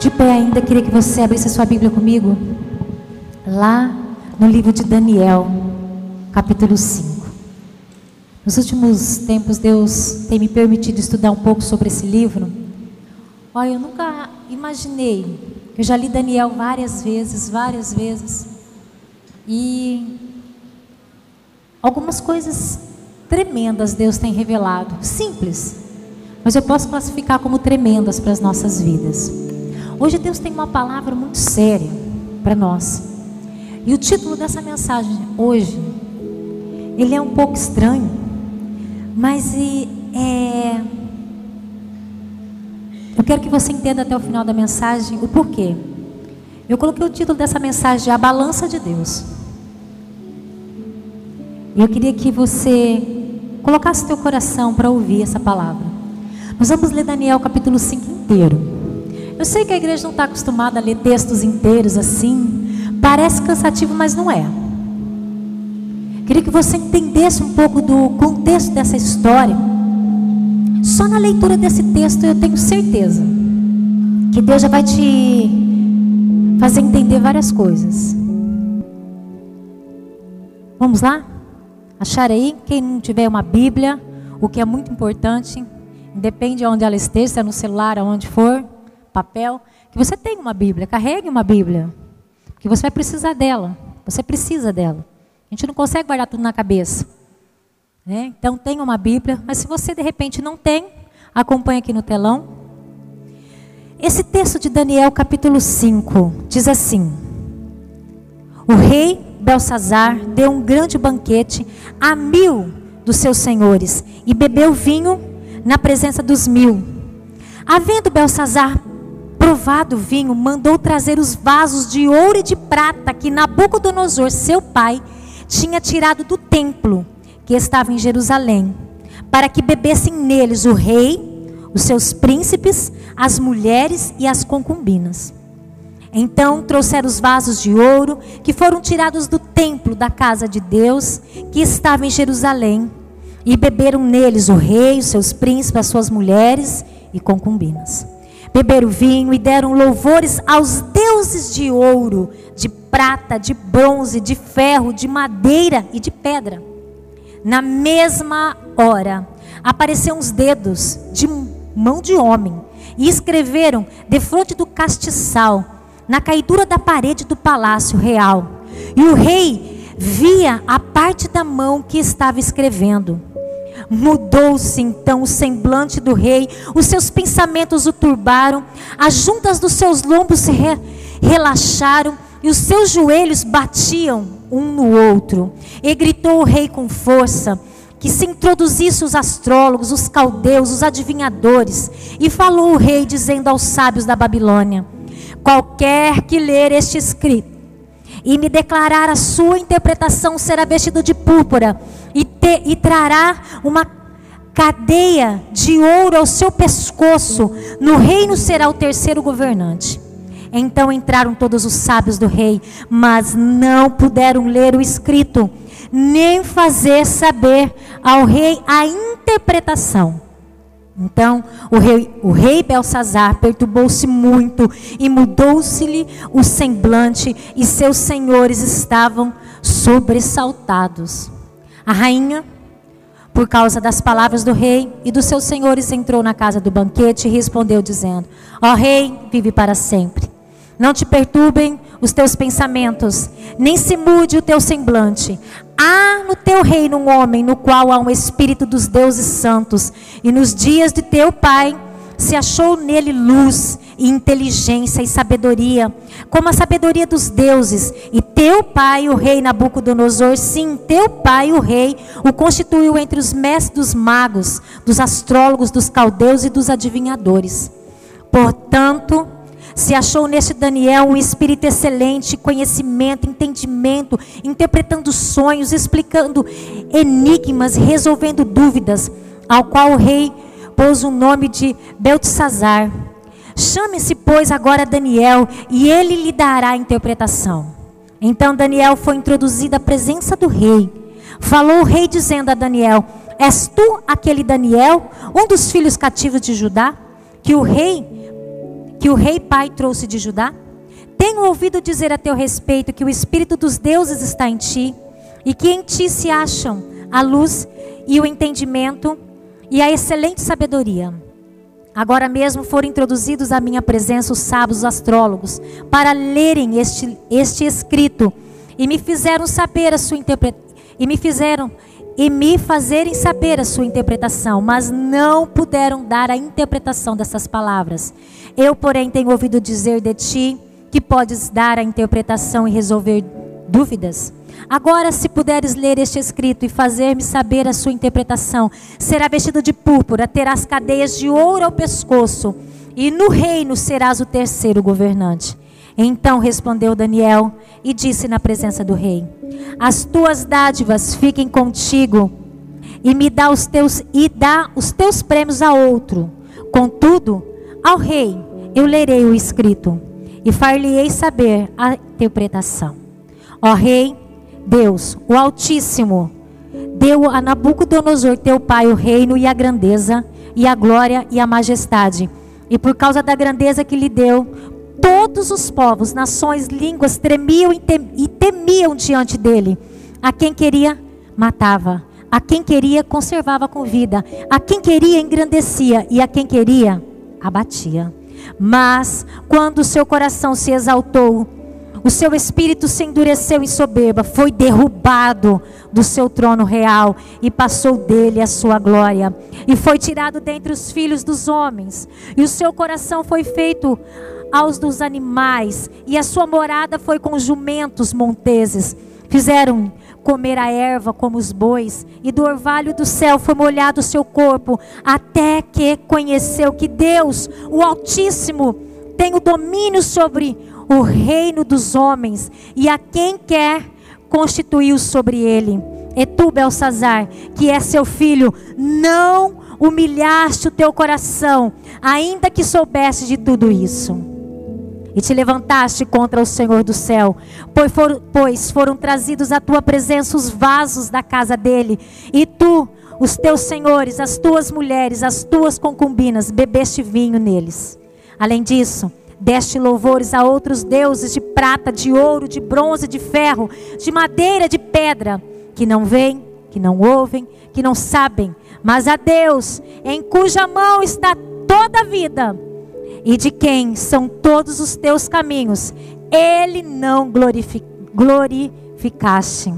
De pé ainda, queria que você abrisse a sua Bíblia comigo. Lá no livro de Daniel, capítulo 5. Nos últimos tempos, Deus tem me permitido estudar um pouco sobre esse livro. Olha, eu nunca imaginei. Eu já li Daniel várias vezes, várias vezes. E algumas coisas tremendas Deus tem revelado. Simples. Mas eu posso classificar como tremendas para as nossas vidas. Hoje Deus tem uma palavra muito séria para nós. E o título dessa mensagem hoje, ele é um pouco estranho, mas é, eu quero que você entenda até o final da mensagem o porquê. Eu coloquei o título dessa mensagem de A Balança de Deus. E eu queria que você colocasse teu coração para ouvir essa palavra. Nós vamos ler Daniel capítulo 5 inteiro. Eu sei que a igreja não está acostumada a ler textos inteiros assim. Parece cansativo, mas não é. Queria que você entendesse um pouco do contexto dessa história. Só na leitura desse texto eu tenho certeza que Deus já vai te fazer entender várias coisas. Vamos lá? Achar aí? Quem não tiver uma Bíblia, o que é muito importante, independe de onde ela esteja, se é no celular, aonde for papel, que você tenha uma Bíblia, carregue uma Bíblia, que você vai precisar dela. Você precisa dela. A gente não consegue guardar tudo na cabeça. Né? Então tenha uma Bíblia, mas se você de repente não tem, acompanhe aqui no telão. Esse texto de Daniel, capítulo 5, diz assim: O rei Belsazar deu um grande banquete a mil dos seus senhores e bebeu vinho na presença dos mil. Havendo Belsazar provado o vinho, mandou trazer os vasos de ouro e de prata que Nabucodonosor, seu pai, tinha tirado do templo que estava em Jerusalém, para que bebessem neles o rei, os seus príncipes, as mulheres e as concubinas. Então trouxeram os vasos de ouro que foram tirados do templo da casa de Deus, que estava em Jerusalém, e beberam neles o rei, os seus príncipes, as suas mulheres e concubinas beberam vinho e deram louvores aos deuses de ouro, de prata, de bronze, de ferro, de madeira e de pedra. Na mesma hora, apareceram os dedos de mão de homem e escreveram defronte do castiçal, na caidura da parede do palácio real. E o rei via a parte da mão que estava escrevendo. Mudou-se então o semblante do rei, os seus pensamentos o turbaram, as juntas dos seus lombos se re relaxaram e os seus joelhos batiam um no outro. E gritou o rei com força: que se introduzisse os astrólogos, os caldeus, os adivinhadores. E falou o rei, dizendo aos sábios da Babilônia: Qualquer que ler este escrito e me declarar a sua interpretação será vestido de púrpura e, te, e trará uma cadeia de ouro ao seu pescoço. No reino será o terceiro governante. Então entraram todos os sábios do rei, mas não puderam ler o escrito, nem fazer saber ao rei a interpretação. Então o rei, o rei Belsazar perturbou-se muito e mudou-se-lhe o semblante, e seus senhores estavam sobressaltados. A rainha, por causa das palavras do rei e dos seus senhores, entrou na casa do banquete e respondeu, dizendo: Ó rei, vive para sempre. Não te perturbem os teus pensamentos, nem se mude o teu semblante. Há no teu reino um homem no qual há um espírito dos deuses santos, e nos dias de teu pai se achou nele luz e inteligência e sabedoria, como a sabedoria dos deuses. E teu pai, o rei Nabucodonosor, sim, teu pai, o rei, o constituiu entre os mestres dos magos, dos astrólogos, dos caldeus e dos adivinhadores. Portanto, se achou neste Daniel um espírito excelente, conhecimento, entendimento, interpretando sonhos, explicando enigmas, resolvendo dúvidas, ao qual o rei pôs o nome de Beltesazar. Chame-se, pois, agora Daniel, e ele lhe dará a interpretação. Então Daniel foi introduzido à presença do rei. Falou o rei dizendo a Daniel: És tu aquele Daniel, um dos filhos cativos de Judá, que o rei que o rei pai trouxe de Judá? Tenho ouvido dizer a teu respeito que o espírito dos deuses está em ti e que em ti se acham a luz e o entendimento e a excelente sabedoria. Agora mesmo foram introduzidos à minha presença os sábios astrólogos para lerem este, este escrito e me fizeram saber a sua interpretação e me fizeram e me fazerem saber a sua interpretação, mas não puderam dar a interpretação dessas palavras. Eu, porém, tenho ouvido dizer de ti que podes dar a interpretação e resolver dúvidas. Agora, se puderes ler este escrito e fazer-me saber a sua interpretação, será vestido de púrpura, terás cadeias de ouro ao pescoço, e no reino serás o terceiro governante. Então respondeu Daniel e disse na presença do rei: As tuas dádivas fiquem contigo e me dá os teus e dá os teus prêmios a outro. Contudo, ao rei eu lerei o escrito e far-lhe-ei saber a interpretação. Ó rei, Deus, o Altíssimo, deu a Nabucodonosor teu pai o reino e a grandeza e a glória e a majestade. E por causa da grandeza que lhe deu, todos os povos, nações, línguas tremiam e temiam diante dele. A quem queria, matava. A quem queria, conservava com vida. A quem queria, engrandecia. E a quem queria, abatia. Mas, quando o seu coração se exaltou, o seu espírito se endureceu em soberba, foi derrubado do seu trono real e passou dele a sua glória. E foi tirado dentre os filhos dos homens, e o seu coração foi feito aos dos animais, e a sua morada foi com jumentos monteses. Fizeram comer a erva como os bois, e do orvalho do céu foi molhado o seu corpo, até que conheceu que Deus, o Altíssimo, tem o domínio sobre o reino dos homens e a quem quer constituiu sobre ele. E tu, Belsazar, que é seu filho, não humilhaste o teu coração, ainda que soubesse de tudo isso. E te levantaste contra o Senhor do céu, pois foram, pois foram trazidos à tua presença os vasos da casa dele, e tu, os teus senhores, as tuas mulheres, as tuas concubinas, bebeste vinho neles. Além disso, Deste louvores a outros deuses de prata, de ouro, de bronze, de ferro, de madeira, de pedra, que não veem, que não ouvem, que não sabem, mas a Deus, em cuja mão está toda a vida, e de quem são todos os teus caminhos, ele não glorificaste.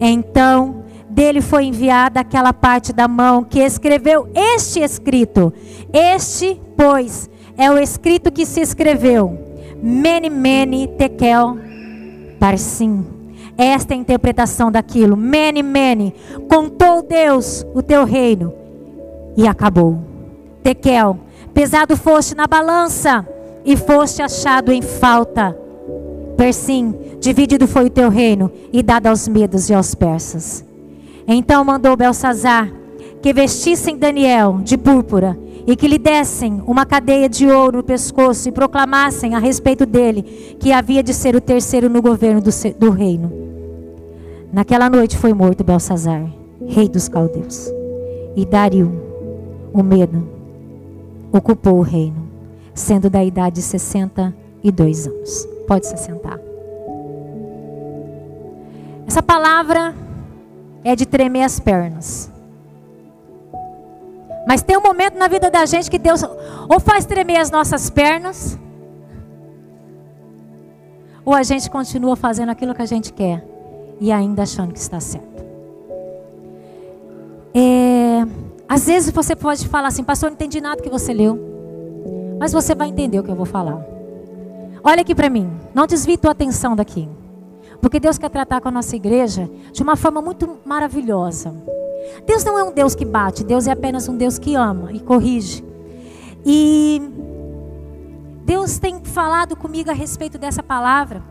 Então, dele foi enviada aquela parte da mão que escreveu este escrito. Este, pois, é o escrito que se escreveu. Mene, mene, tekel, parsim. Esta é a interpretação daquilo. Mene, mene. Contou Deus o teu reino e acabou. Tekel, pesado foste na balança e foste achado em falta. Persim, dividido foi o teu reino e dado aos medos e aos persas. Então mandou Belsazar que vestissem Daniel de púrpura e que lhe dessem uma cadeia de ouro no pescoço e proclamassem a respeito dele que havia de ser o terceiro no governo do, do reino. Naquela noite foi morto Belsazar, rei dos caldeus, e Dario, o medo, ocupou o reino, sendo da idade de 62 anos. Pode se sentar. Essa palavra é de tremer as pernas. Mas tem um momento na vida da gente que Deus ou faz tremer as nossas pernas, ou a gente continua fazendo aquilo que a gente quer e ainda achando que está certo. É, às vezes você pode falar assim, pastor, não entendi nada que você leu, mas você vai entender o que eu vou falar. Olha aqui para mim, não desvie tua atenção daqui, porque Deus quer tratar com a nossa igreja de uma forma muito maravilhosa. Deus não é um Deus que bate, Deus é apenas um Deus que ama e corrige. E Deus tem falado comigo a respeito dessa palavra.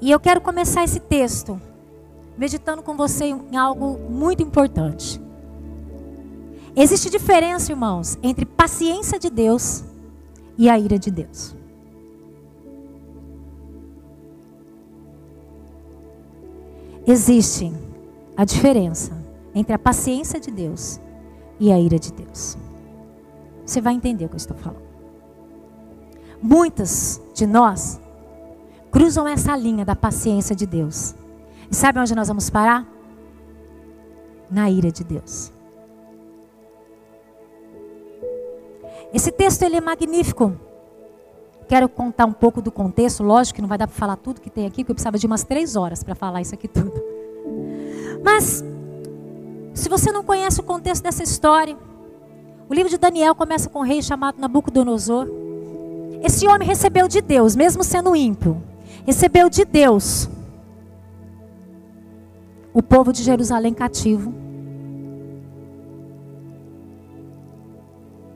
E eu quero começar esse texto meditando com você em algo muito importante. Existe diferença, irmãos, entre paciência de Deus e a ira de Deus. Existe a diferença entre a paciência de Deus e a ira de Deus. Você vai entender o que eu estou falando. muitas de nós cruzam essa linha da paciência de Deus. E sabe onde nós vamos parar? Na ira de Deus. Esse texto ele é magnífico. Quero contar um pouco do contexto. Lógico que não vai dar para falar tudo que tem aqui, porque eu precisava de umas três horas para falar isso aqui tudo. Mas, se você não conhece o contexto dessa história, o livro de Daniel começa com um rei chamado Nabucodonosor. Esse homem recebeu de Deus, mesmo sendo ímpio, recebeu de Deus o povo de Jerusalém cativo.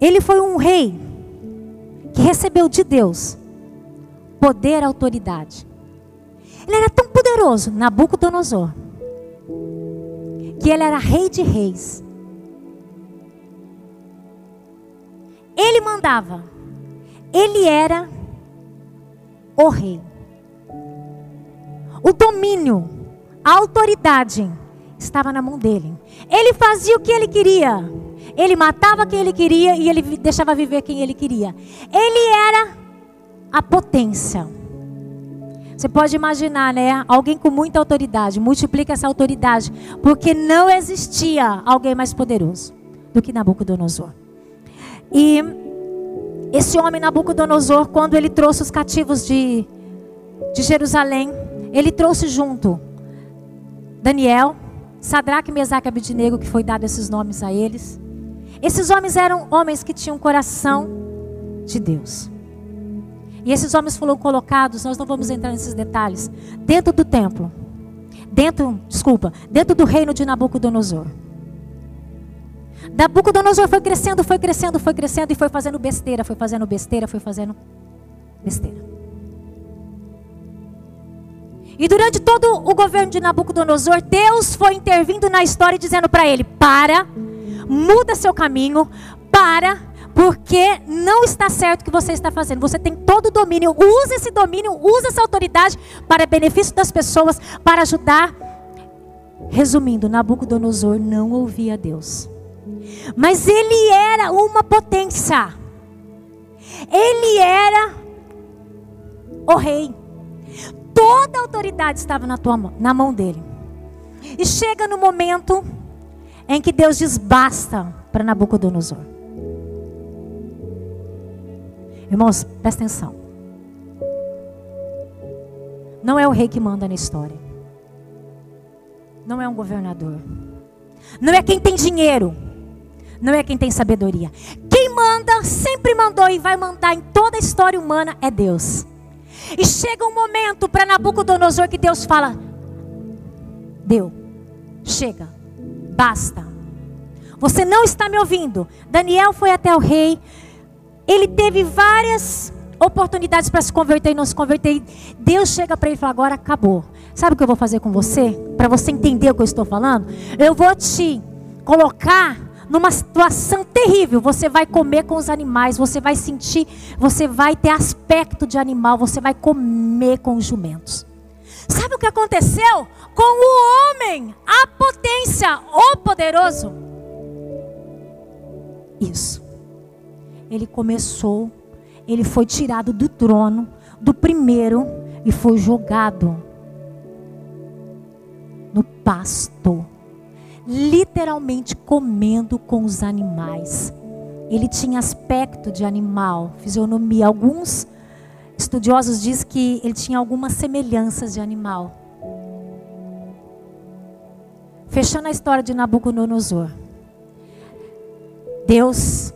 Ele foi um rei que recebeu de Deus poder e autoridade. Ele era tão poderoso, Nabucodonosor, que ele era rei de reis. Ele mandava. Ele era o rei. O domínio, a autoridade estava na mão dele. Ele fazia o que ele queria. Ele matava quem ele queria e ele deixava viver quem ele queria. Ele era a potência. Você pode imaginar, né? Alguém com muita autoridade, multiplica essa autoridade, porque não existia alguém mais poderoso do que Nabucodonosor. E esse homem Nabucodonosor, quando ele trouxe os cativos de, de Jerusalém, ele trouxe junto Daniel, Sadraque, Mesaque e Abidnego, que foi dado esses nomes a eles. Esses homens eram homens que tinham coração de Deus. E esses homens foram colocados, nós não vamos entrar nesses detalhes, dentro do templo. Dentro, desculpa, dentro do reino de Nabucodonosor. Nabucodonosor foi crescendo, foi crescendo, foi crescendo e foi fazendo besteira, foi fazendo besteira, foi fazendo besteira. E durante todo o governo de Nabucodonosor, Deus foi intervindo na história dizendo para ele: para, muda seu caminho, para, porque não está certo o que você está fazendo. Você tem todo o domínio, usa esse domínio, usa essa autoridade para benefício das pessoas, para ajudar. Resumindo, Nabucodonosor não ouvia Deus. Mas ele era uma potência. Ele era o rei. Toda a autoridade estava na, tua, na mão dele. E chega no momento em que Deus diz basta para Nabucodonosor. Irmãos, presta atenção. Não é o rei que manda na história. Não é um governador. Não é quem tem dinheiro. Não é quem tem sabedoria. Quem manda, sempre mandou e vai mandar em toda a história humana é Deus. E chega um momento para Nabucodonosor que Deus fala: Deu, chega, basta. Você não está me ouvindo. Daniel foi até o rei. Ele teve várias oportunidades para se converter e não se converter. Deus chega para ele e fala: agora acabou. Sabe o que eu vou fazer com você? Para você entender o que eu estou falando? Eu vou te colocar numa situação terrível. Você vai comer com os animais, você vai sentir, você vai ter aspecto de animal, você vai comer com os jumentos. Sabe o que aconteceu com o homem, a potência, o poderoso? Isso. Ele começou, ele foi tirado do trono, do primeiro, e foi jogado no pasto literalmente comendo com os animais. Ele tinha aspecto de animal, fisionomia. Alguns estudiosos dizem que ele tinha algumas semelhanças de animal. Fechando a história de Nabucodonosor. Deus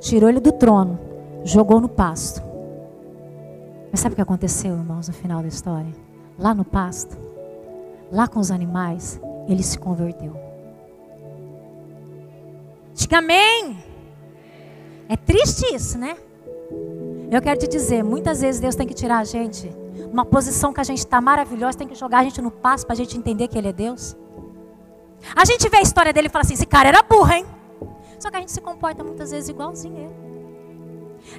tirou ele do trono, jogou no pasto. Mas sabe o que aconteceu, irmãos, no final da história? Lá no pasto, lá com os animais, ele se converteu. Diga amém. É triste isso, né? Eu quero te dizer, muitas vezes Deus tem que tirar a gente uma posição que a gente está maravilhosa, tem que jogar a gente no passo para a gente entender que Ele é Deus. A gente vê a história dele e fala assim: esse cara era burro, hein? Só que a gente se comporta muitas vezes igualzinho ele.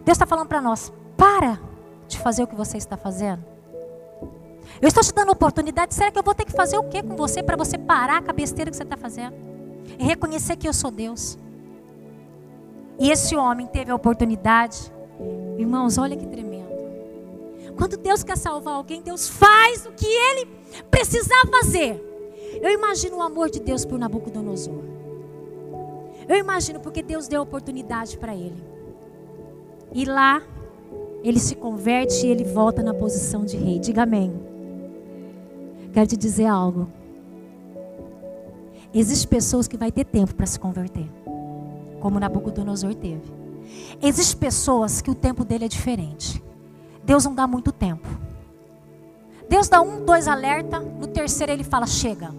Deus está falando para nós: para de fazer o que você está fazendo. Eu estou te dando oportunidade. Será que eu vou ter que fazer o que com você para você parar com a besteira que você está fazendo? E reconhecer que eu sou Deus. E esse homem teve a oportunidade Irmãos, olha que tremendo. Quando Deus quer salvar alguém, Deus faz o que ele precisava fazer. Eu imagino o amor de Deus por Nabucodonosor. Eu imagino porque Deus deu oportunidade para ele. E lá, ele se converte e ele volta na posição de rei. Diga amém. Quero te dizer algo. Existem pessoas que vai ter tempo para se converter, como Nabucodonosor teve. Existem pessoas que o tempo dele é diferente. Deus não dá muito tempo. Deus dá um, dois alerta, no terceiro ele fala: chega.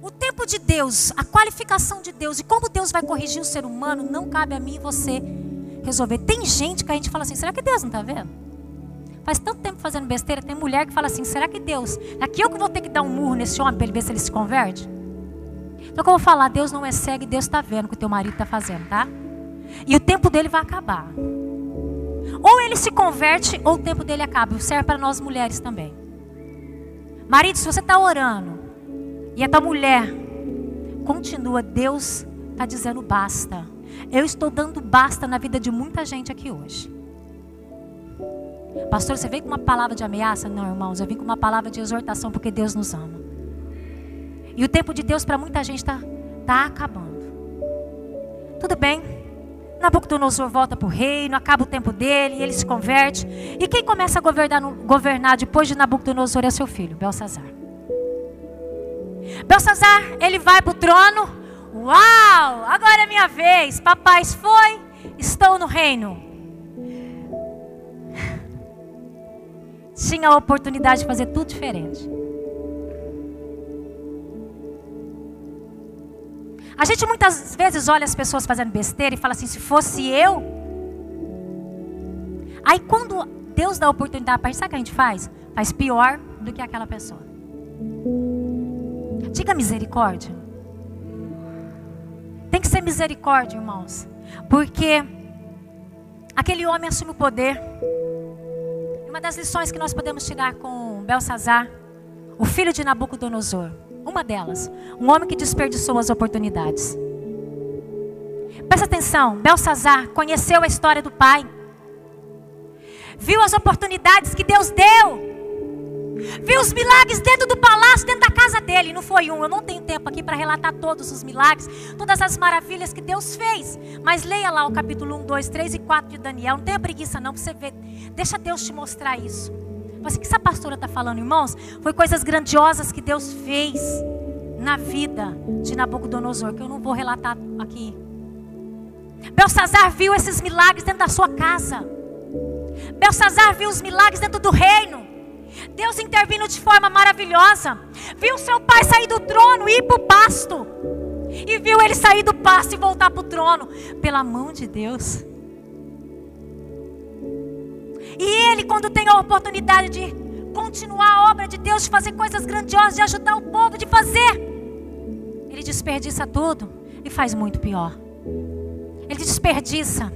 O tempo de Deus, a qualificação de Deus e como Deus vai corrigir o ser humano, não cabe a mim e você resolver. Tem gente que a gente fala assim: será que Deus não está vendo? Faz tanto tempo fazendo besteira, tem mulher que fala assim: será que Deus, aqui eu que vou ter que dar um murro nesse homem para ele ver se ele se converte? Então, o que eu vou falar? Deus não é cego e Deus está vendo o que o teu marido está fazendo, tá? E o tempo dele vai acabar. Ou ele se converte, ou o tempo dele acaba. Serve para nós mulheres também. Marido, se você está orando e a tua mulher continua, Deus está dizendo basta. Eu estou dando basta na vida de muita gente aqui hoje. Pastor, você veio com uma palavra de ameaça? Não, irmãos, eu vim com uma palavra de exortação porque Deus nos ama. E o tempo de Deus para muita gente está tá acabando. Tudo bem? Nabucodonosor volta para o reino, acaba o tempo dele, ele se converte. E quem começa a governar, governar depois de Nabucodonosor é seu filho, Belsazar. Belsazar, ele vai para o trono. Uau, agora é minha vez. Papai foi, estou no reino. Tinha a oportunidade de fazer tudo diferente. A gente muitas vezes olha as pessoas fazendo besteira e fala assim: se fosse eu. Aí quando Deus dá a oportunidade para gente, sabe o que a gente faz? Faz pior do que aquela pessoa. Diga misericórdia. Tem que ser misericórdia, irmãos. Porque aquele homem assume o poder. Uma das lições que nós podemos tirar com Belsazar, o filho de Nabucodonosor, uma delas, um homem que desperdiçou as oportunidades. Presta atenção, Belsazar conheceu a história do pai. Viu as oportunidades que Deus deu. Viu os milagres dentro do palácio, dentro da casa dele. Não foi um. Eu não tenho tempo aqui para relatar todos os milagres, todas as maravilhas que Deus fez. Mas leia lá o capítulo 1, 2, 3 e 4 de Daniel. Não tenha preguiça, não, para você ver. Deixa Deus te mostrar isso. Mas o que essa pastora está falando, irmãos? Foi coisas grandiosas que Deus fez na vida de Nabucodonosor, que eu não vou relatar aqui. Belsazar viu esses milagres dentro da sua casa. Belsazar viu os milagres dentro do reino. Deus intervindo de forma maravilhosa. Viu seu pai sair do trono e ir para o pasto. E viu ele sair do pasto e voltar para o trono. Pela mão de Deus. E ele, quando tem a oportunidade de continuar a obra de Deus, de fazer coisas grandiosas, de ajudar o povo, de fazer, ele desperdiça tudo e faz muito pior. Ele desperdiça.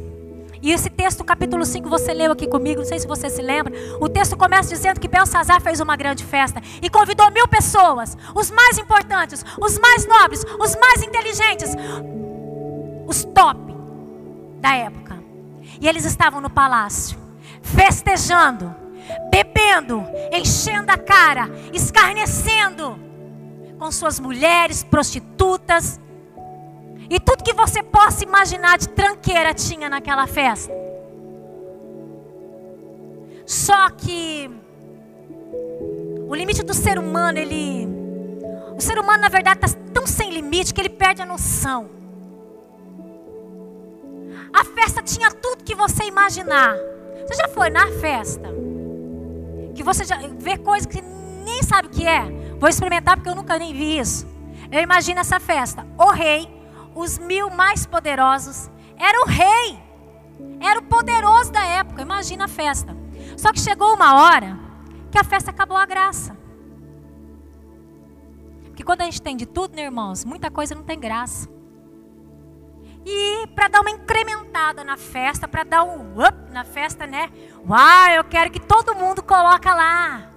E esse texto, capítulo 5, você leu aqui comigo, não sei se você se lembra. O texto começa dizendo que Belsazar fez uma grande festa e convidou mil pessoas, os mais importantes, os mais nobres, os mais inteligentes, os top da época. E eles estavam no palácio festejando, bebendo, enchendo a cara, escarnecendo com suas mulheres, prostitutas. E tudo que você possa imaginar de tranqueira tinha naquela festa. Só que o limite do ser humano, ele. O ser humano, na verdade, está tão sem limite que ele perde a noção. A festa tinha tudo que você imaginar. Você já foi na festa? Que você já vê coisas que nem sabe o que é? Vou experimentar porque eu nunca nem vi isso. Eu imagino essa festa. O rei, os mil mais poderosos. Era o rei. Era o poderoso da época. Imagina a festa. Só que chegou uma hora que a festa acabou a graça. Porque quando a gente tem de tudo, né, irmãos? Muita coisa não tem graça. E para dar uma incrementada na festa, para dar um up na festa, né? Uau, eu quero que todo mundo coloca lá.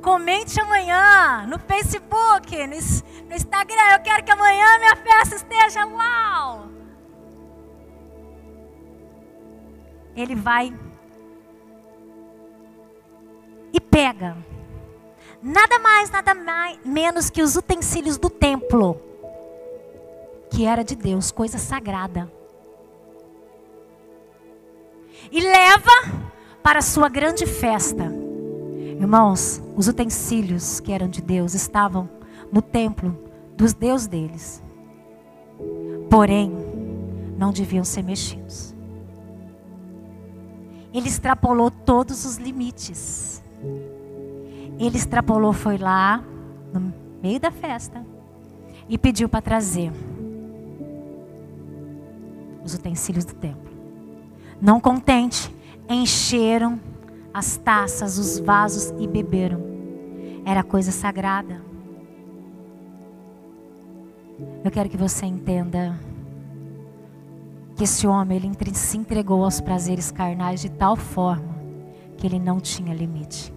Comente amanhã no Facebook, no, no Instagram. Eu quero que amanhã minha festa esteja uau. ele vai e pega nada mais, nada mais, menos que os utensílios do templo, que era de Deus, coisa sagrada. E leva para a sua grande festa. Irmãos, os utensílios que eram de Deus estavam no templo dos deus deles. Porém, não deviam ser mexidos. Ele extrapolou todos os limites. Ele extrapolou, foi lá, no meio da festa, e pediu para trazer os utensílios do templo. Não contente, encheram as taças, os vasos e beberam. Era coisa sagrada. Eu quero que você entenda que esse homem ele se entregou aos prazeres carnais de tal forma que ele não tinha limite.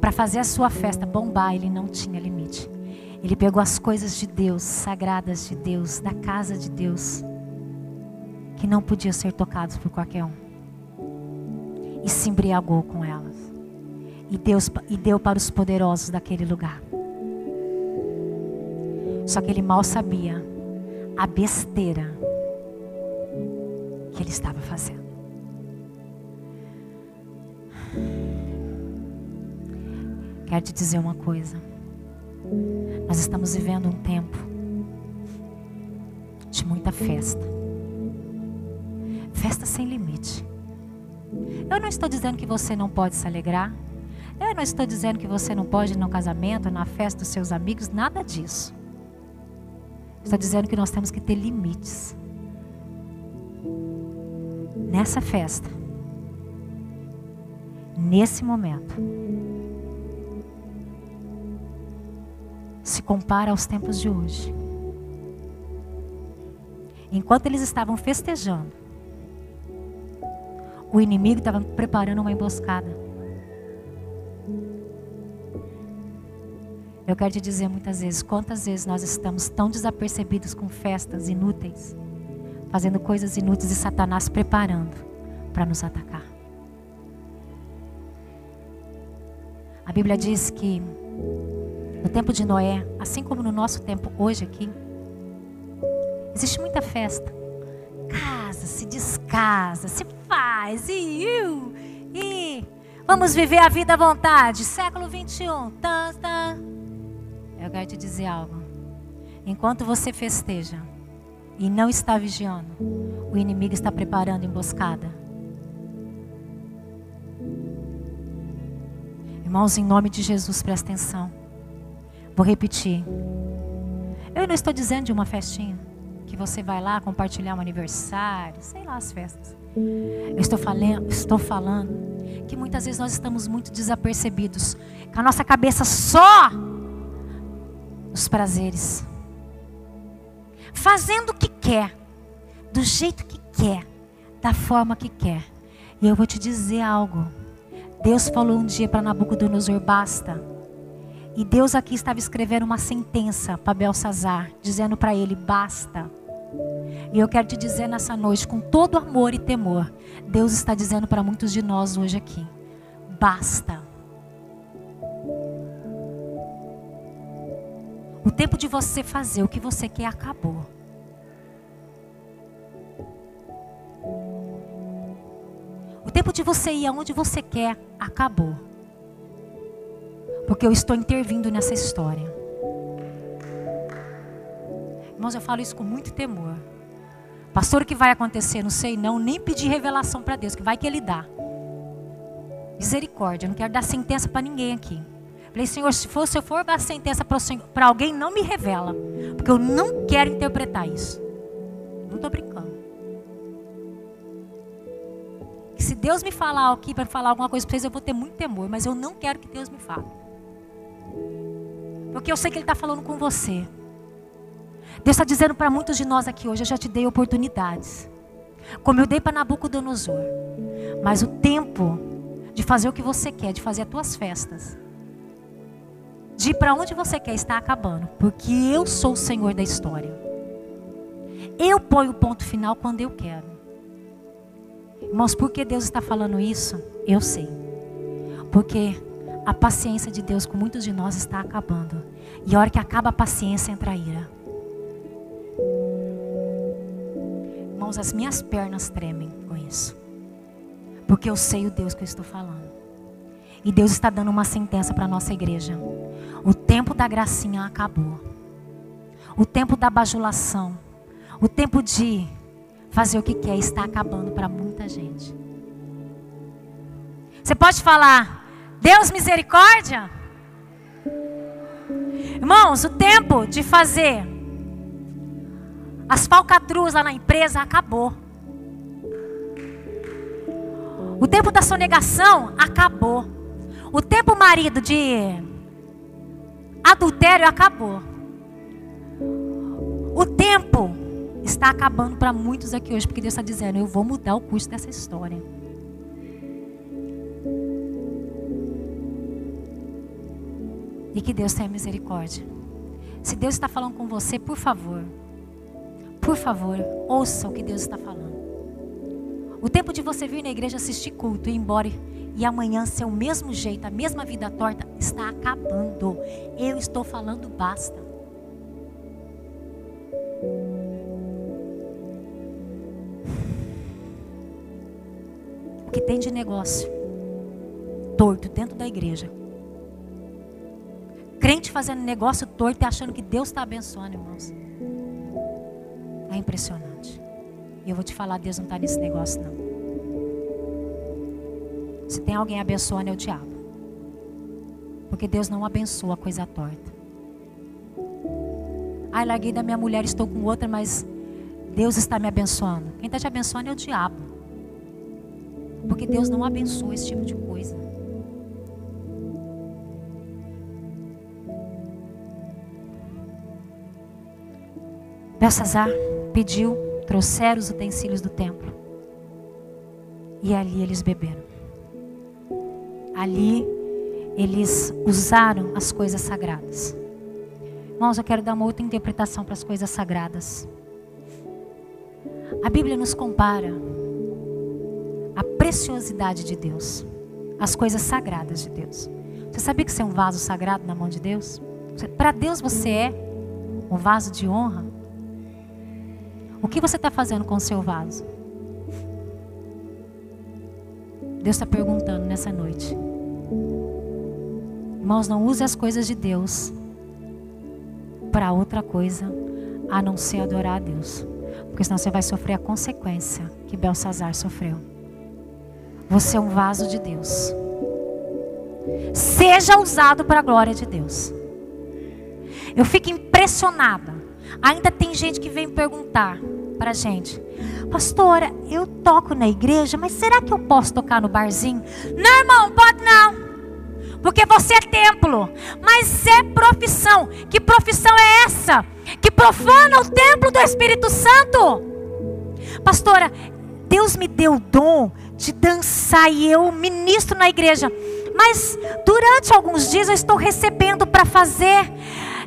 Para fazer a sua festa bombar, ele não tinha limite. Ele pegou as coisas de Deus, sagradas de Deus, da casa de Deus, que não podiam ser tocados por qualquer um, e se embriagou com elas. E, Deus, e deu para os poderosos daquele lugar. Só que ele mal sabia a besteira que ele estava fazendo. Quero te dizer uma coisa. Nós estamos vivendo um tempo de muita festa. Festa sem limite. Eu não estou dizendo que você não pode se alegrar. Eu não estou dizendo que você não pode ir no casamento, na festa dos seus amigos, nada disso. Está dizendo que nós temos que ter limites. Nessa festa, nesse momento, se compara aos tempos de hoje. Enquanto eles estavam festejando, o inimigo estava preparando uma emboscada. Eu quero te dizer muitas vezes, quantas vezes nós estamos tão desapercebidos com festas inúteis, fazendo coisas inúteis e Satanás preparando para nos atacar. A Bíblia diz que no tempo de Noé, assim como no nosso tempo hoje aqui, existe muita festa. Casa, se descasa, se faz, e, e vamos viver a vida à vontade. Século 21. Tan, tan. Eu quero te dizer algo. Enquanto você festeja e não está vigiando, o inimigo está preparando emboscada. Irmãos, em nome de Jesus, presta atenção. Vou repetir. Eu não estou dizendo de uma festinha que você vai lá compartilhar um aniversário, sei lá as festas. Eu estou falando, estou falando que muitas vezes nós estamos muito desapercebidos, com a nossa cabeça só os prazeres. Fazendo o que quer, do jeito que quer, da forma que quer. E eu vou te dizer algo. Deus falou um dia para Nabucodonosor: basta. E Deus aqui estava escrevendo uma sentença para Belsazar, dizendo para ele: basta. E eu quero te dizer nessa noite, com todo amor e temor, Deus está dizendo para muitos de nós hoje aqui: basta. O tempo de você fazer o que você quer acabou. O tempo de você ir aonde você quer acabou. Porque eu estou intervindo nessa história. Irmãos, eu falo isso com muito temor. Pastor, o que vai acontecer? Não sei não, nem pedir revelação para Deus, que vai que Ele dá. Misericórdia, não quero dar sentença para ninguém aqui. Falei, Senhor, se, for, se eu for dar sentença para alguém, não me revela. Porque eu não quero interpretar isso. Não estou brincando. Se Deus me falar aqui para falar alguma coisa para vocês, eu vou ter muito temor. Mas eu não quero que Deus me fale. Porque eu sei que Ele está falando com você. Deus está dizendo para muitos de nós aqui hoje: eu já te dei oportunidades. Como eu dei para Nabucodonosor. Mas o tempo de fazer o que você quer, de fazer as tuas festas, de ir para onde você quer está acabando, porque eu sou o Senhor da história. Eu ponho o ponto final quando eu quero. Irmãos, por que Deus está falando isso? Eu sei. Porque a paciência de Deus com muitos de nós está acabando. E a hora que acaba a paciência, entra a ira. Irmãos, as minhas pernas tremem com isso. Porque eu sei o Deus que eu estou falando. E Deus está dando uma sentença para a nossa igreja. O tempo da gracinha acabou. O tempo da bajulação. O tempo de fazer o que quer está acabando para muita gente. Você pode falar, Deus misericórdia? Irmãos, o tempo de fazer as falcatruas lá na empresa acabou. O tempo da sonegação acabou. O tempo marido de adultério acabou. O tempo está acabando para muitos aqui hoje, porque Deus está dizendo: eu vou mudar o curso dessa história. E que Deus tenha misericórdia. Se Deus está falando com você, por favor, por favor, ouça o que Deus está falando. O tempo de você vir na igreja assistir culto e ir embora e amanhã ser o mesmo jeito, a mesma vida torta, está acabando. Eu estou falando basta. O que tem de negócio torto dentro da igreja Crente fazendo negócio torto e achando que Deus está abençoando, irmãos. É impressionante. E eu vou te falar, Deus não está nesse negócio, não. Se tem alguém abençoando, é o diabo. Porque Deus não abençoa coisa torta. Ai, larguei da minha mulher, estou com outra, mas Deus está me abençoando. Quem está te abençoando é o diabo. Porque Deus não abençoa esse tipo de coisa. Belsazar pediu, trouxeram os utensílios do templo. E ali eles beberam. Ali eles usaram as coisas sagradas. Irmãos, eu quero dar uma outra interpretação para as coisas sagradas. A Bíblia nos compara a preciosidade de Deus, as coisas sagradas de Deus. Você sabia que você é um vaso sagrado na mão de Deus? Para Deus você é um vaso de honra. O que você está fazendo com o seu vaso? Deus está perguntando nessa noite. Irmãos, não use as coisas de Deus para outra coisa a não ser adorar a Deus. Porque senão você vai sofrer a consequência que Belsazar sofreu. Você é um vaso de Deus. Seja usado para a glória de Deus. Eu fico impressionada Ainda tem gente que vem perguntar para gente: Pastora, eu toco na igreja, mas será que eu posso tocar no barzinho? Não, irmão, pode não. Porque você é templo, mas é profissão. Que profissão é essa? Que profana o templo do Espírito Santo? Pastora, Deus me deu o dom de dançar e eu ministro na igreja. Mas durante alguns dias eu estou recebendo para fazer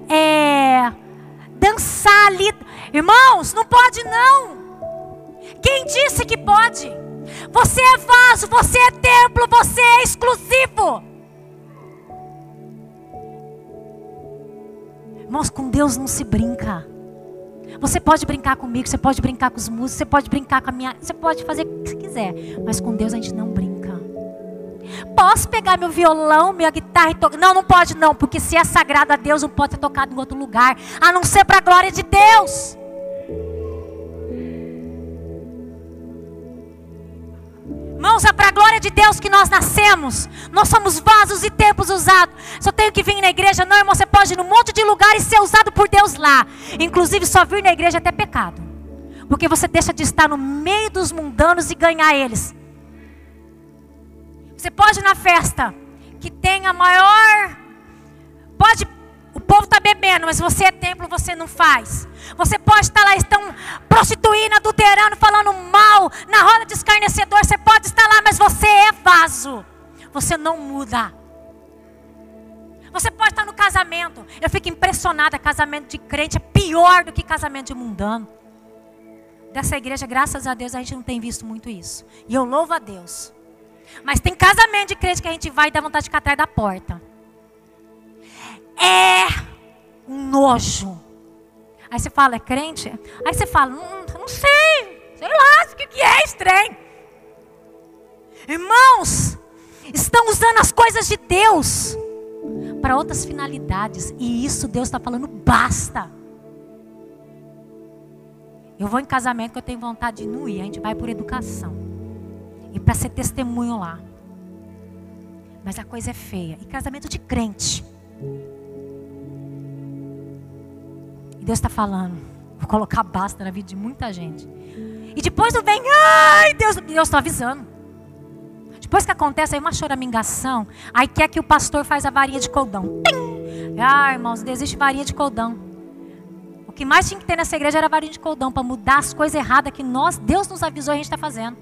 é, dançar ali. Irmãos, não pode não. Quem disse que pode? Você é vaso, você é templo, você é exclusivo. Irmãos, com Deus não se brinca. Você pode brincar comigo, você pode brincar com os músicos, você pode brincar com a minha. Você pode fazer o que você quiser. Mas com Deus a gente não brinca. Posso pegar meu violão, minha guitarra e tocar? Não, não pode não, porque se é sagrado a Deus, não pode ser tocado em outro lugar, a não ser para a glória de Deus. Irmãos, é para a glória de Deus que nós nascemos. Nós somos vasos e tempos usados. Só tenho que vir na igreja. Não, irmão, você pode ir num monte de lugar e ser usado por Deus lá. Inclusive, só vir na igreja é até pecado. Porque você deixa de estar no meio dos mundanos e ganhar eles. Você pode ir na festa que tenha maior. Pode. O povo está bebendo, mas você é templo, você não faz. Você pode estar lá, estão prostituindo, adulterando, falando mal, na roda de escarnecedor. Você pode estar lá, mas você é vaso. Você não muda. Você pode estar no casamento. Eu fico impressionada. Casamento de crente é pior do que casamento de mundano. dessa igreja, graças a Deus, a gente não tem visto muito isso. E eu louvo a Deus. Mas tem casamento de crente que a gente vai e dá vontade de ficar atrás da porta. É um nojo. Aí você fala, é crente? Aí você fala, hum, não sei, sei lá, o que, que é estranho. Irmãos, estão usando as coisas de Deus para outras finalidades. E isso Deus está falando, basta. Eu vou em casamento que eu tenho vontade de não ir. A gente vai por educação. E para ser testemunho lá. Mas a coisa é feia. E casamento de crente. E Deus está falando. Vou colocar basta na vida de muita gente. E depois não vem, ai, Deus, Deus está avisando. Depois que acontece aí uma choramingação, aí quer que o pastor faz a varinha de coldão. Tim! Ah, irmãos, desiste varinha de coldão. O que mais tinha que ter nessa igreja era varinha de coldão para mudar as coisas erradas que nós, Deus nos avisou a gente está fazendo.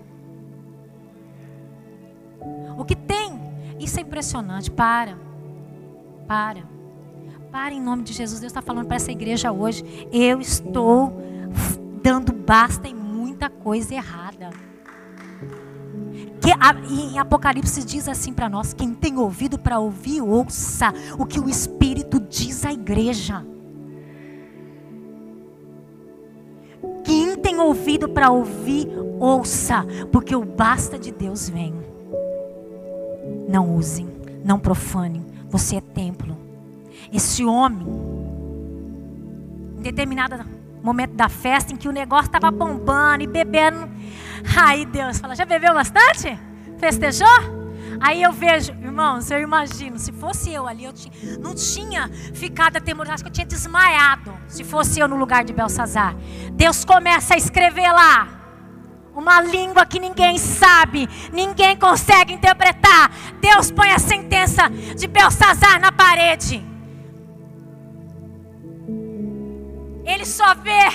O que tem? Isso é impressionante. Para. Para. Para em nome de Jesus. Deus está falando para essa igreja hoje. Eu estou dando basta em muita coisa errada. Que em Apocalipse diz assim para nós: quem tem ouvido para ouvir, ouça o que o Espírito diz à igreja. Quem tem ouvido para ouvir, ouça, porque o basta de Deus vem. Não usem, não profanem, você é templo. Esse homem, em determinado momento da festa, em que o negócio estava bombando e bebendo, Aí Deus fala: já bebeu bastante? Festejou? Aí eu vejo, irmãos, eu imagino, se fosse eu ali, eu tinha, não tinha ficado atemorizado, acho que eu tinha desmaiado, se fosse eu no lugar de Belsazar. Deus começa a escrever lá, uma língua que ninguém sabe, ninguém consegue interpretar. Deus põe a sentença de Belsazar na parede. Ele só vê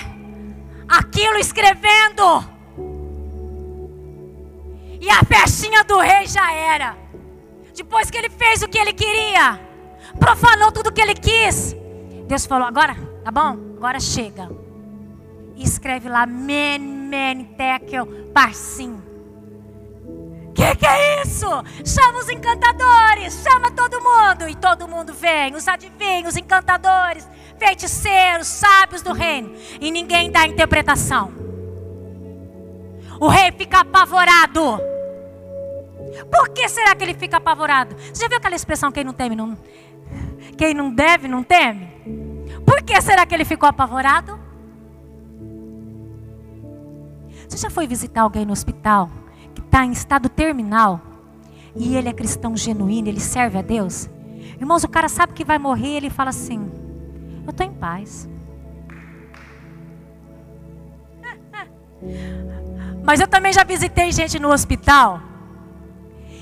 aquilo escrevendo. E a festinha do rei já era. Depois que ele fez o que ele queria, profanou tudo o que ele quis. Deus falou: agora, tá bom? Agora chega. E escreve lá: Men, men, tekel, parsim. Que que é isso? Chama os encantadores, chama todo mundo. E todo mundo vem: os adivinhos, encantadores, feiticeiros, sábios do reino. E ninguém dá interpretação. O rei fica apavorado. Por que será que ele fica apavorado? Você já viu aquela expressão quem não teme não quem não deve não teme? Por que será que ele ficou apavorado? Você já foi visitar alguém no hospital que está em estado terminal e ele é cristão genuíno, ele serve a Deus? Irmãos, o cara sabe que vai morrer e ele fala assim: Eu estou em paz. Mas eu também já visitei gente no hospital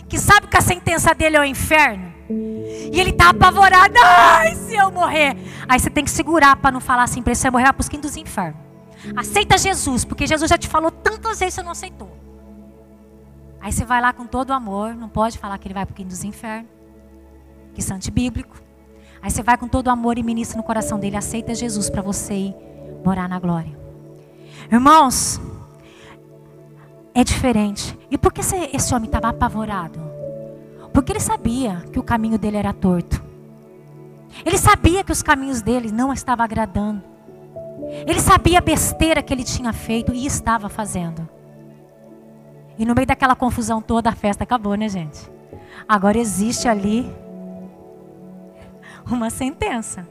que sabe que a sentença dele é o inferno. E ele está apavorado. Ai, se eu morrer. Aí você tem que segurar para não falar assim para ele: você vai morrer para os dos infernos. Aceita Jesus, porque Jesus já te falou tantas vezes você não aceitou. Aí você vai lá com todo o amor, não pode falar que ele vai para o dos infernos, que isso é antibíblico. Aí você vai com todo o amor e ministra no coração dele: aceita Jesus para você ir morar na glória. Irmãos, é diferente. E por que esse homem estava apavorado? Porque ele sabia que o caminho dele era torto. Ele sabia que os caminhos dele não estavam agradando. Ele sabia a besteira que ele tinha feito e estava fazendo. E no meio daquela confusão toda, a festa acabou, né, gente? Agora existe ali uma sentença.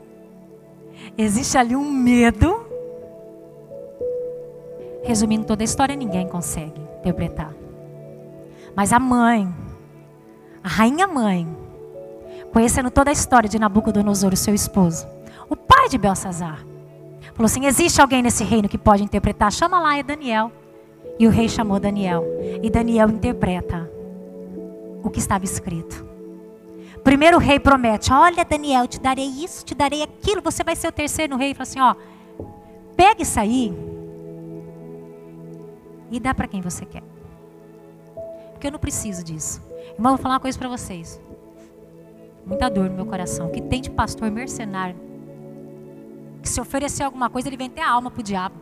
Existe ali um medo. Resumindo toda a história, ninguém consegue interpretar. Mas a mãe, a rainha mãe, conhecendo toda a história de Nabucodonosor, seu esposo, o pai de Belsazar, falou assim: existe alguém nesse reino que pode interpretar? Chama lá, é Daniel. E o rei chamou Daniel. E Daniel interpreta o que estava escrito. Primeiro o rei promete: Olha, Daniel, te darei isso, te darei aquilo, você vai ser o terceiro. O rei fala assim: Ó, pega isso aí e dá para quem você quer. Porque eu não preciso disso. Irmão, vou falar uma coisa para vocês. Muita dor no meu coração. Que tem de pastor mercenário. Que se oferecer alguma coisa, ele vem ter a alma pro diabo.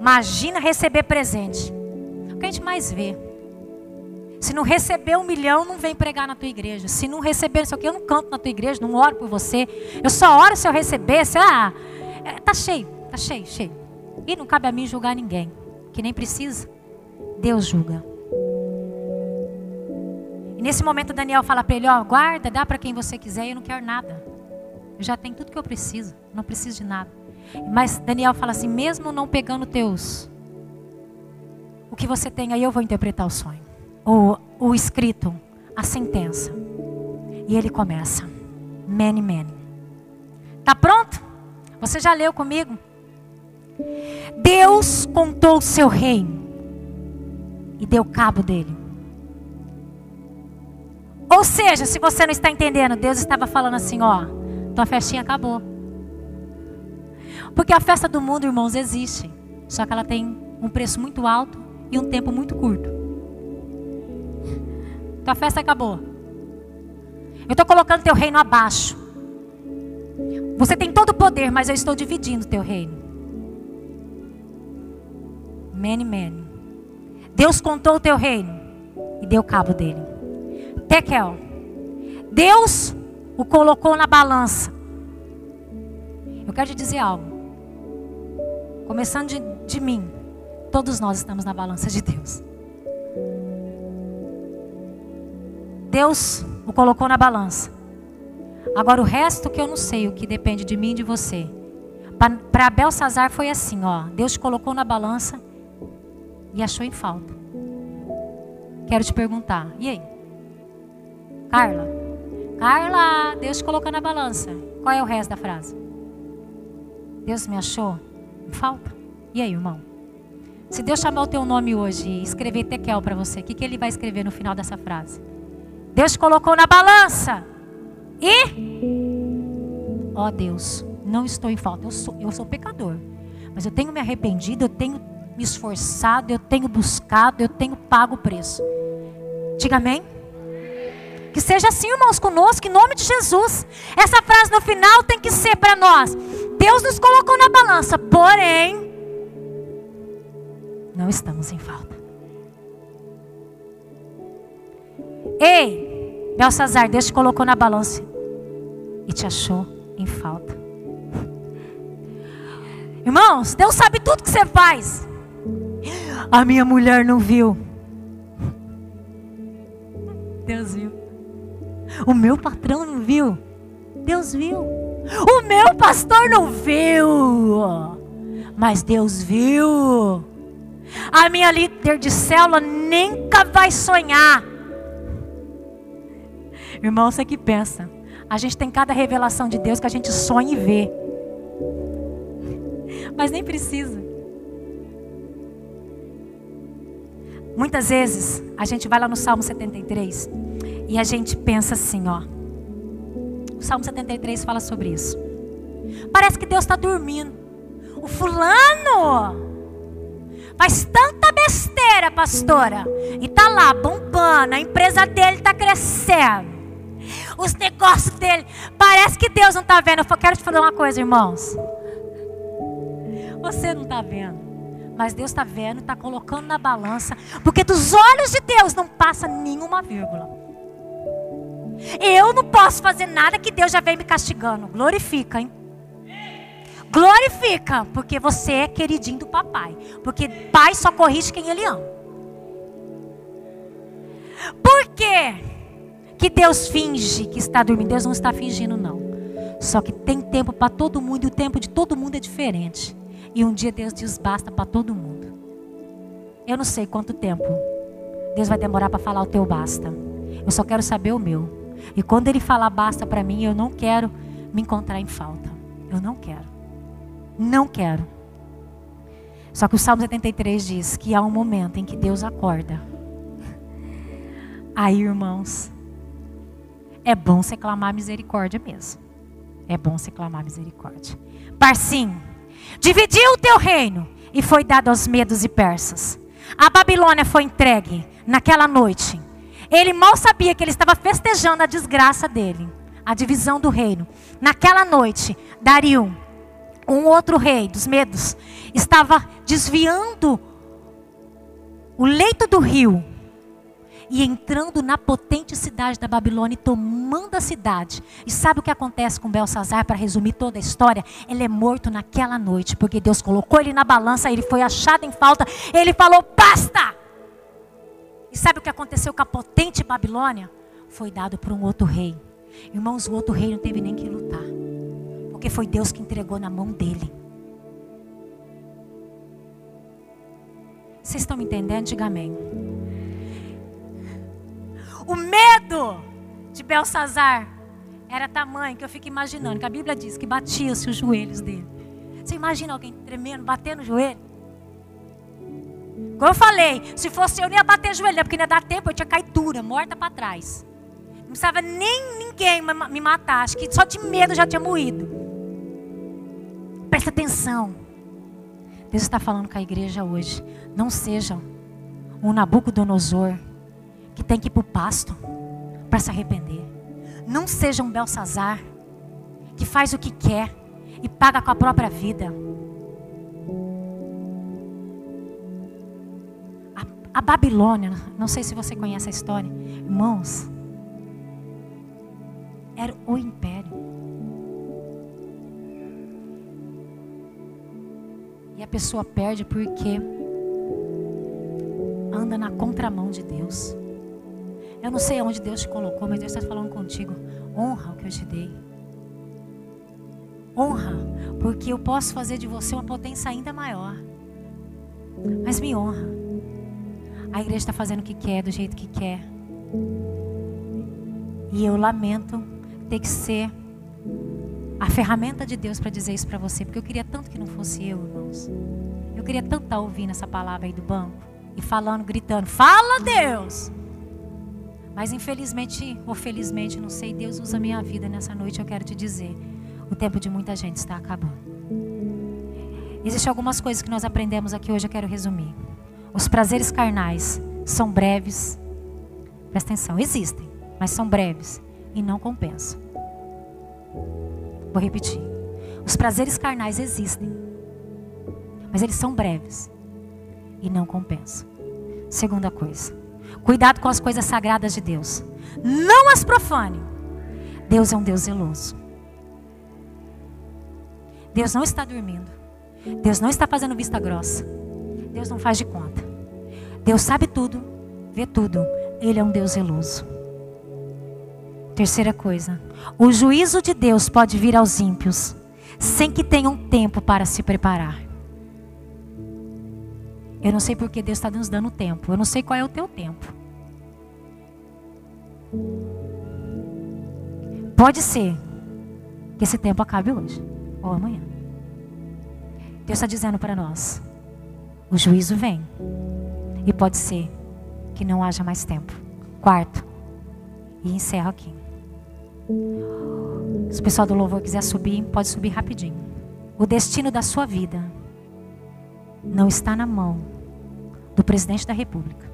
Imagina receber presente. O que a gente mais vê. Se não receber um milhão, não vem pregar na tua igreja. Se não receber isso aqui, eu não canto na tua igreja, não oro por você. Eu só oro se eu receber. Se, ah, é, tá cheio, tá cheio, cheio. E não cabe a mim julgar ninguém. Que nem precisa. Deus julga. E nesse momento Daniel fala para ele, ó, guarda, dá para quem você quiser, eu não quero nada. Eu já tenho tudo que eu preciso, não preciso de nada. Mas Daniel fala assim, mesmo não pegando teus, o que você tem aí eu vou interpretar o sonho. O, o escrito, a sentença. E ele começa. Many, many. Tá pronto? Você já leu comigo? Deus contou o seu reino e deu cabo dele. Ou seja, se você não está entendendo, Deus estava falando assim, ó, tua festinha acabou. Porque a festa do mundo, irmãos, existe. Só que ela tem um preço muito alto e um tempo muito curto. Tua festa acabou. Eu estou colocando teu reino abaixo. Você tem todo o poder, mas eu estou dividindo teu reino. Many, many. Deus contou o teu reino e deu cabo dele. Tekel. Deus o colocou na balança. Eu quero te dizer algo. Começando de, de mim, todos nós estamos na balança de Deus. Deus o colocou na balança. Agora o resto que eu não sei, o que depende de mim e de você. Para Belsazar foi assim, ó. Deus te colocou na balança e achou em falta. Quero te perguntar, e aí? Carla. Carla, Deus te colocou na balança. Qual é o resto da frase? Deus me achou? Falta. E aí, irmão? Se Deus chamar o teu nome hoje e escrever Tekel para você, o que, que ele vai escrever no final dessa frase? Deus te colocou na balança. E? Ó oh, Deus, não estou em falta. Eu sou, eu sou pecador. Mas eu tenho me arrependido, eu tenho me esforçado, eu tenho buscado, eu tenho pago o preço. Diga amém. Que seja assim, irmãos, conosco, em nome de Jesus. Essa frase no final tem que ser para nós. Deus nos colocou na balança, porém, não estamos em falta. Ei, Belsazar, Deus te colocou na balança e te achou em falta. Irmãos, Deus sabe tudo que você faz. A minha mulher não viu. Deus viu. O meu patrão não viu. Deus viu. O meu pastor não viu. Mas Deus viu. A minha líder de célula nunca vai sonhar. Irmão, você que pensa. A gente tem cada revelação de Deus que a gente sonha e vê. Mas nem precisa. Muitas vezes a gente vai lá no Salmo 73 e a gente pensa assim, ó. O Salmo 73 fala sobre isso. Parece que Deus está dormindo. O fulano faz tanta besteira, pastora, e tá lá bombando, a empresa dele está crescendo. Os negócios dele, parece que Deus não está vendo. Eu quero te falar uma coisa, irmãos. Você não está vendo. Mas Deus está vendo, está colocando na balança. Porque dos olhos de Deus não passa nenhuma vírgula. Eu não posso fazer nada que Deus já vem me castigando. Glorifica, hein? Glorifica, porque você é queridinho do papai. Porque pai só corrige quem ele ama. Por quê? que Deus finge que está dormindo? Deus não está fingindo, não. Só que tem tempo para todo mundo e o tempo de todo mundo é diferente. E um dia Deus diz basta para todo mundo. Eu não sei quanto tempo Deus vai demorar para falar o teu basta. Eu só quero saber o meu. E quando Ele falar basta para mim, eu não quero me encontrar em falta. Eu não quero. Não quero. Só que o Salmo 73 diz que há um momento em que Deus acorda. Aí, irmãos, é bom você clamar misericórdia mesmo. É bom você clamar misericórdia. Parsim, dividiu o teu reino e foi dado aos medos e persas. A Babilônia foi entregue naquela noite. Ele mal sabia que ele estava festejando a desgraça dele, a divisão do reino. Naquela noite, Dario, um outro rei dos medos estava desviando o leito do rio e entrando na potente cidade da Babilônia e tomando a cidade. E sabe o que acontece com Belsazar, para resumir toda a história? Ele é morto naquela noite, porque Deus colocou ele na balança, ele foi achado em falta, ele falou: basta! E sabe o que aconteceu com a potente Babilônia? Foi dado para um outro rei. Irmãos, o outro rei não teve nem que lutar, porque foi Deus que entregou na mão dele. Vocês estão me entendendo? Diga amém. O medo de Belsazar era tamanho que eu fico imaginando, que a Bíblia diz que batia-se os joelhos dele. Você imagina alguém tremendo, batendo o joelho? Como eu falei, se fosse eu, não ia bater joelho, porque não ia dar tempo, eu tinha caído dura, morta para trás. Não precisava nem ninguém me matar, acho que só de medo já tinha morrido. Presta atenção. Deus está falando com a igreja hoje. Não sejam um Nabucodonosor que tem que ir para o pasto para se arrepender. Não seja um Belsazar que faz o que quer e paga com a própria vida. A, Babilônia, não sei se você conhece a história, irmãos, era o império. E a pessoa perde porque anda na contramão de Deus. Eu não sei aonde Deus te colocou, mas Deus está falando contigo. Honra o que eu te dei. Honra, porque eu posso fazer de você uma potência ainda maior. Mas me honra. A igreja está fazendo o que quer, do jeito que quer. E eu lamento ter que ser a ferramenta de Deus para dizer isso para você, porque eu queria tanto que não fosse eu, irmãos. Eu queria tanto estar ouvindo essa palavra aí do banco e falando, gritando: Fala, Deus! Mas infelizmente ou felizmente, não sei, Deus usa minha vida nessa noite, eu quero te dizer. O tempo de muita gente está acabando. Existem algumas coisas que nós aprendemos aqui hoje, eu quero resumir. Os prazeres carnais são breves. Presta atenção, existem, mas são breves e não compensam. Vou repetir. Os prazeres carnais existem, mas eles são breves e não compensam. Segunda coisa, Cuidado com as coisas sagradas de Deus. Não as profane. Deus é um Deus zeloso. Deus não está dormindo. Deus não está fazendo vista grossa. Deus não faz de conta. Deus sabe tudo, vê tudo. Ele é um Deus zeloso. Terceira coisa: o juízo de Deus pode vir aos ímpios sem que tenham tempo para se preparar. Eu não sei porque Deus está nos dando tempo. Eu não sei qual é o teu tempo. Pode ser que esse tempo acabe hoje ou amanhã. Deus está dizendo para nós: o juízo vem. E pode ser que não haja mais tempo. Quarto, e encerro aqui. Se o pessoal do louvor quiser subir, pode subir rapidinho. O destino da sua vida não está na mão do presidente da República.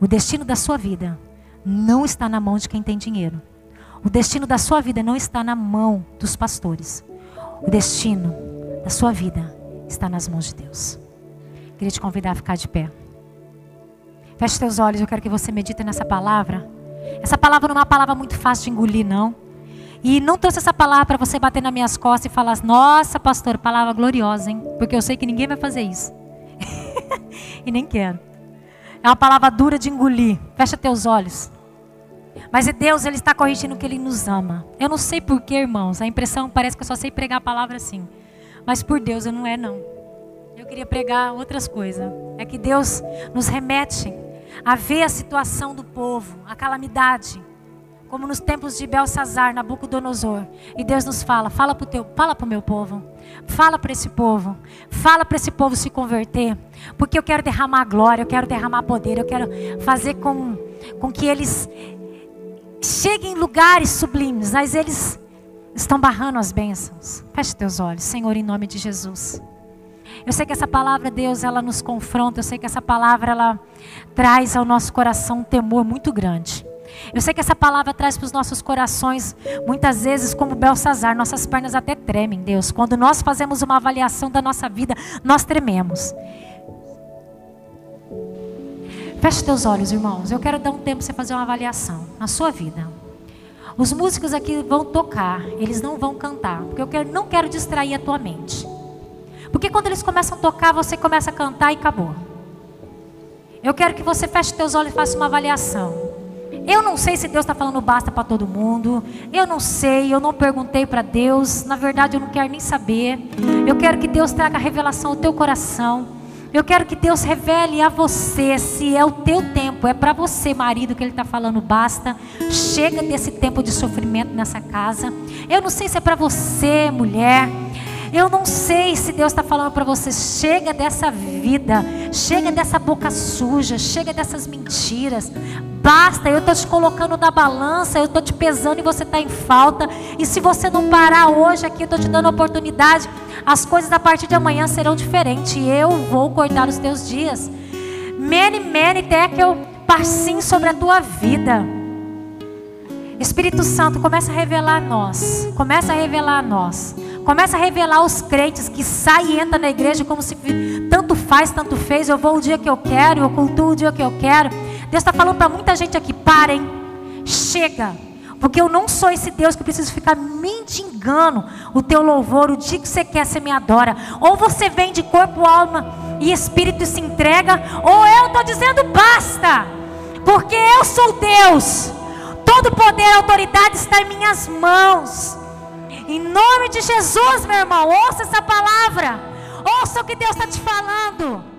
O destino da sua vida não está na mão de quem tem dinheiro. O destino da sua vida não está na mão dos pastores. O destino da sua vida está nas mãos de Deus. Queria te convidar a ficar de pé. Feche teus olhos, eu quero que você medite nessa palavra. Essa palavra não é uma palavra muito fácil de engolir, não. E não trouxe essa palavra para você bater nas minhas costas e falar: Nossa, pastor, palavra gloriosa, hein? Porque eu sei que ninguém vai fazer isso. e nem quero. É uma palavra dura de engolir. Fecha teus olhos. Mas é Deus, Ele está corrigindo que Ele nos ama. Eu não sei porquê, irmãos. A impressão parece que eu só sei pregar a palavra assim. Mas por Deus eu não é, não. Eu queria pregar outras coisas. É que Deus nos remete a ver a situação do povo, a calamidade como nos tempos de Belsazar, Nabucodonosor. E Deus nos fala: fala para o teu, fala para o meu povo, fala para esse povo, fala para esse povo se converter, porque eu quero derramar glória, eu quero derramar poder, eu quero fazer com, com que eles cheguem em lugares sublimes, mas eles estão barrando as bênçãos. Feche teus olhos, Senhor, em nome de Jesus. Eu sei que essa palavra, Deus, ela nos confronta. Eu sei que essa palavra, ela traz ao nosso coração um temor muito grande. Eu sei que essa palavra traz para os nossos corações, muitas vezes, como Belsazar, nossas pernas até tremem, Deus. Quando nós fazemos uma avaliação da nossa vida, nós trememos. Feche teus olhos, irmãos. Eu quero dar um tempo para você fazer uma avaliação na sua vida. Os músicos aqui vão tocar, eles não vão cantar, porque eu quero, não quero distrair a tua mente. Porque quando eles começam a tocar, você começa a cantar e acabou. Eu quero que você feche teus olhos e faça uma avaliação. Eu não sei se Deus está falando basta para todo mundo. Eu não sei, eu não perguntei para Deus. Na verdade, eu não quero nem saber. Eu quero que Deus traga revelação ao teu coração. Eu quero que Deus revele a você se é o teu tempo, é para você, marido, que Ele está falando basta. Chega desse tempo de sofrimento nessa casa. Eu não sei se é para você, mulher. Eu não sei se Deus está falando para você, chega dessa vida, chega dessa boca suja, chega dessas mentiras. Basta, eu estou te colocando na balança, eu estou te pesando e você está em falta. E se você não parar hoje aqui, eu estou te dando oportunidade, as coisas a partir de amanhã serão diferentes. Eu vou cortar os teus dias. Mene, mene, tekel, passim sobre a tua vida. Espírito Santo, começa a revelar a nós. Começa a revelar a nós. Começa a revelar os crentes que saem e entram na igreja como se tanto faz, tanto fez. Eu vou o dia que eu quero, eu cultuo o dia que eu quero. Deus está falando para muita gente aqui: parem, chega. Porque eu não sou esse Deus que preciso ficar mendigando o teu louvor o dia que você quer, você me adora. Ou você vem de corpo, alma e espírito e se entrega, ou eu estou dizendo basta. Porque eu sou Deus. Todo poder e autoridade está em minhas mãos. Em nome de Jesus, meu irmão, ouça essa palavra. Ouça o que Deus está te falando.